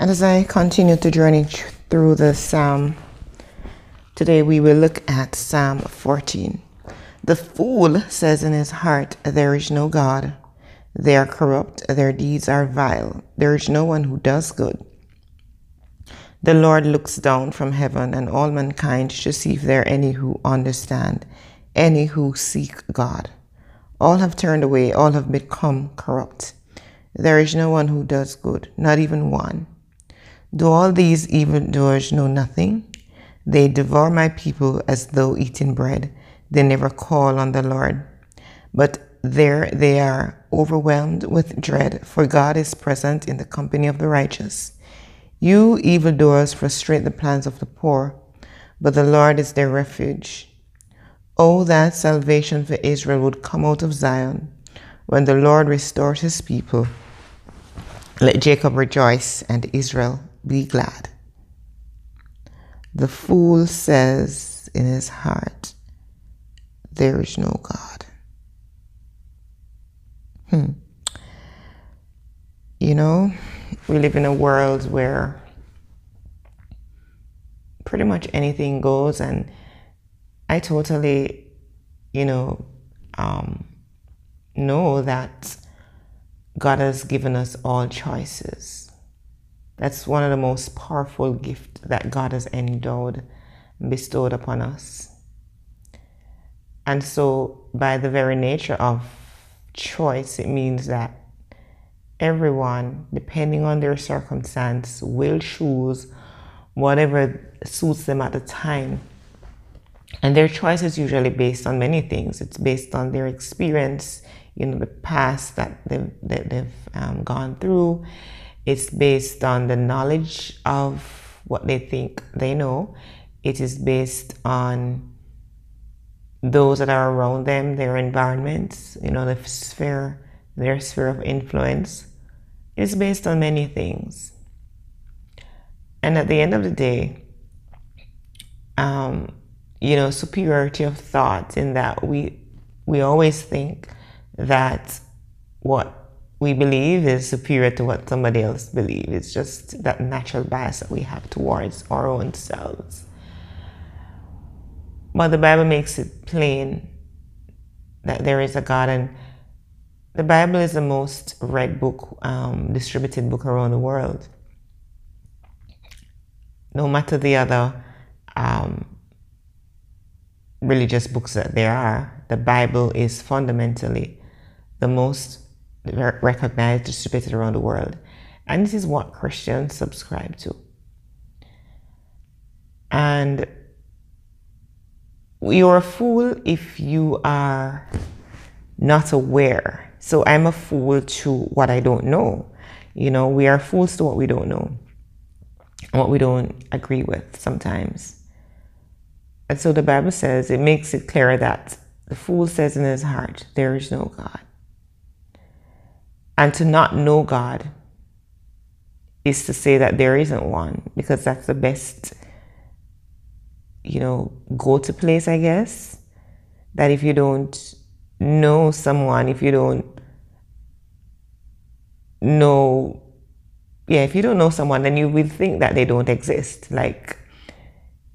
and as I continue to journey through the Psalm, today we will look at Psalm 14. The fool says in his heart, There is no God. They are corrupt, their deeds are vile. There is no one who does good. The Lord looks down from heaven, and all mankind to see if there are any who understand, any who seek God. All have turned away, all have become corrupt. There is no one who does good, not even one. Do all these evildoers know nothing? They devour my people as though eating bread. They never call on the Lord. But there they are, overwhelmed with dread, for God is present in the company of the righteous. You evildoers frustrate the plans of the poor, but the Lord is their refuge. Oh, that salvation for Israel would come out of Zion when the Lord restores his people. Let Jacob rejoice and Israel be glad. The fool says in his heart, There is no God. Hmm. You know, we live in a world where pretty much anything goes, and I totally, you know, um, know that God has given us all choices. That's one of the most powerful gifts that God has endowed bestowed upon us. And so, by the very nature of choice, it means that everyone, depending on their circumstance, will choose whatever suits them at the time. And their choice is usually based on many things. It's based on their experience, you know, the past that they've, that they've um, gone through. It's based on the knowledge of what they think they know. It is based on those that are around them, their environments, you know, the sphere, their sphere of influence. It's based on many things. And at the end of the day, um, you know, superiority of thought in that we we always think that what we believe is superior to what somebody else believes. It's just that natural bias that we have towards our own selves. But the Bible makes it plain that there is a God, and the Bible is the most read book, um, distributed book around the world. No matter the other um, religious books that there are, the Bible is fundamentally the most recognized, distributed around the world. And this is what Christians subscribe to. And you're a fool if you are not aware. So I'm a fool to what I don't know. You know, we are fools to what we don't know, what we don't agree with sometimes. And so the Bible says, it makes it clear that the fool says in his heart, There is no God. And to not know God is to say that there isn't one because that's the best, you know, go to place, I guess. That if you don't know someone, if you don't know, yeah, if you don't know someone, then you will think that they don't exist. Like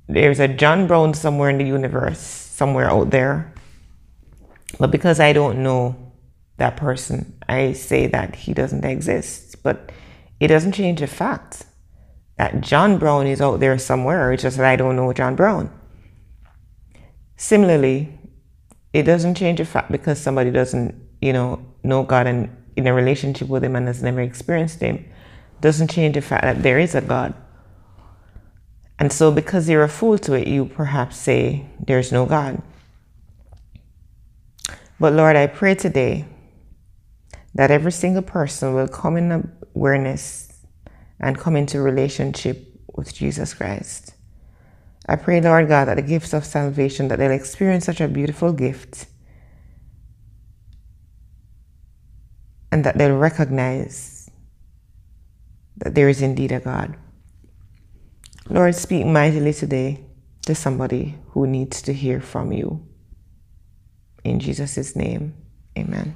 there's a John Brown somewhere in the universe, somewhere out there. But because I don't know that person. I say that he doesn't exist, but it doesn't change the fact that John Brown is out there somewhere. It's just that I don't know John Brown. Similarly, it doesn't change the fact because somebody doesn't, you know, know God and in a relationship with him and has never experienced him, doesn't change the fact that there is a God. And so because you're a fool to it, you perhaps say there's no God. But Lord, I pray today that every single person will come in awareness and come into relationship with Jesus Christ. I pray, Lord God, that the gifts of salvation, that they'll experience such a beautiful gift and that they'll recognize that there is indeed a God. Lord, speak mightily today to somebody who needs to hear from you. In Jesus' name, amen.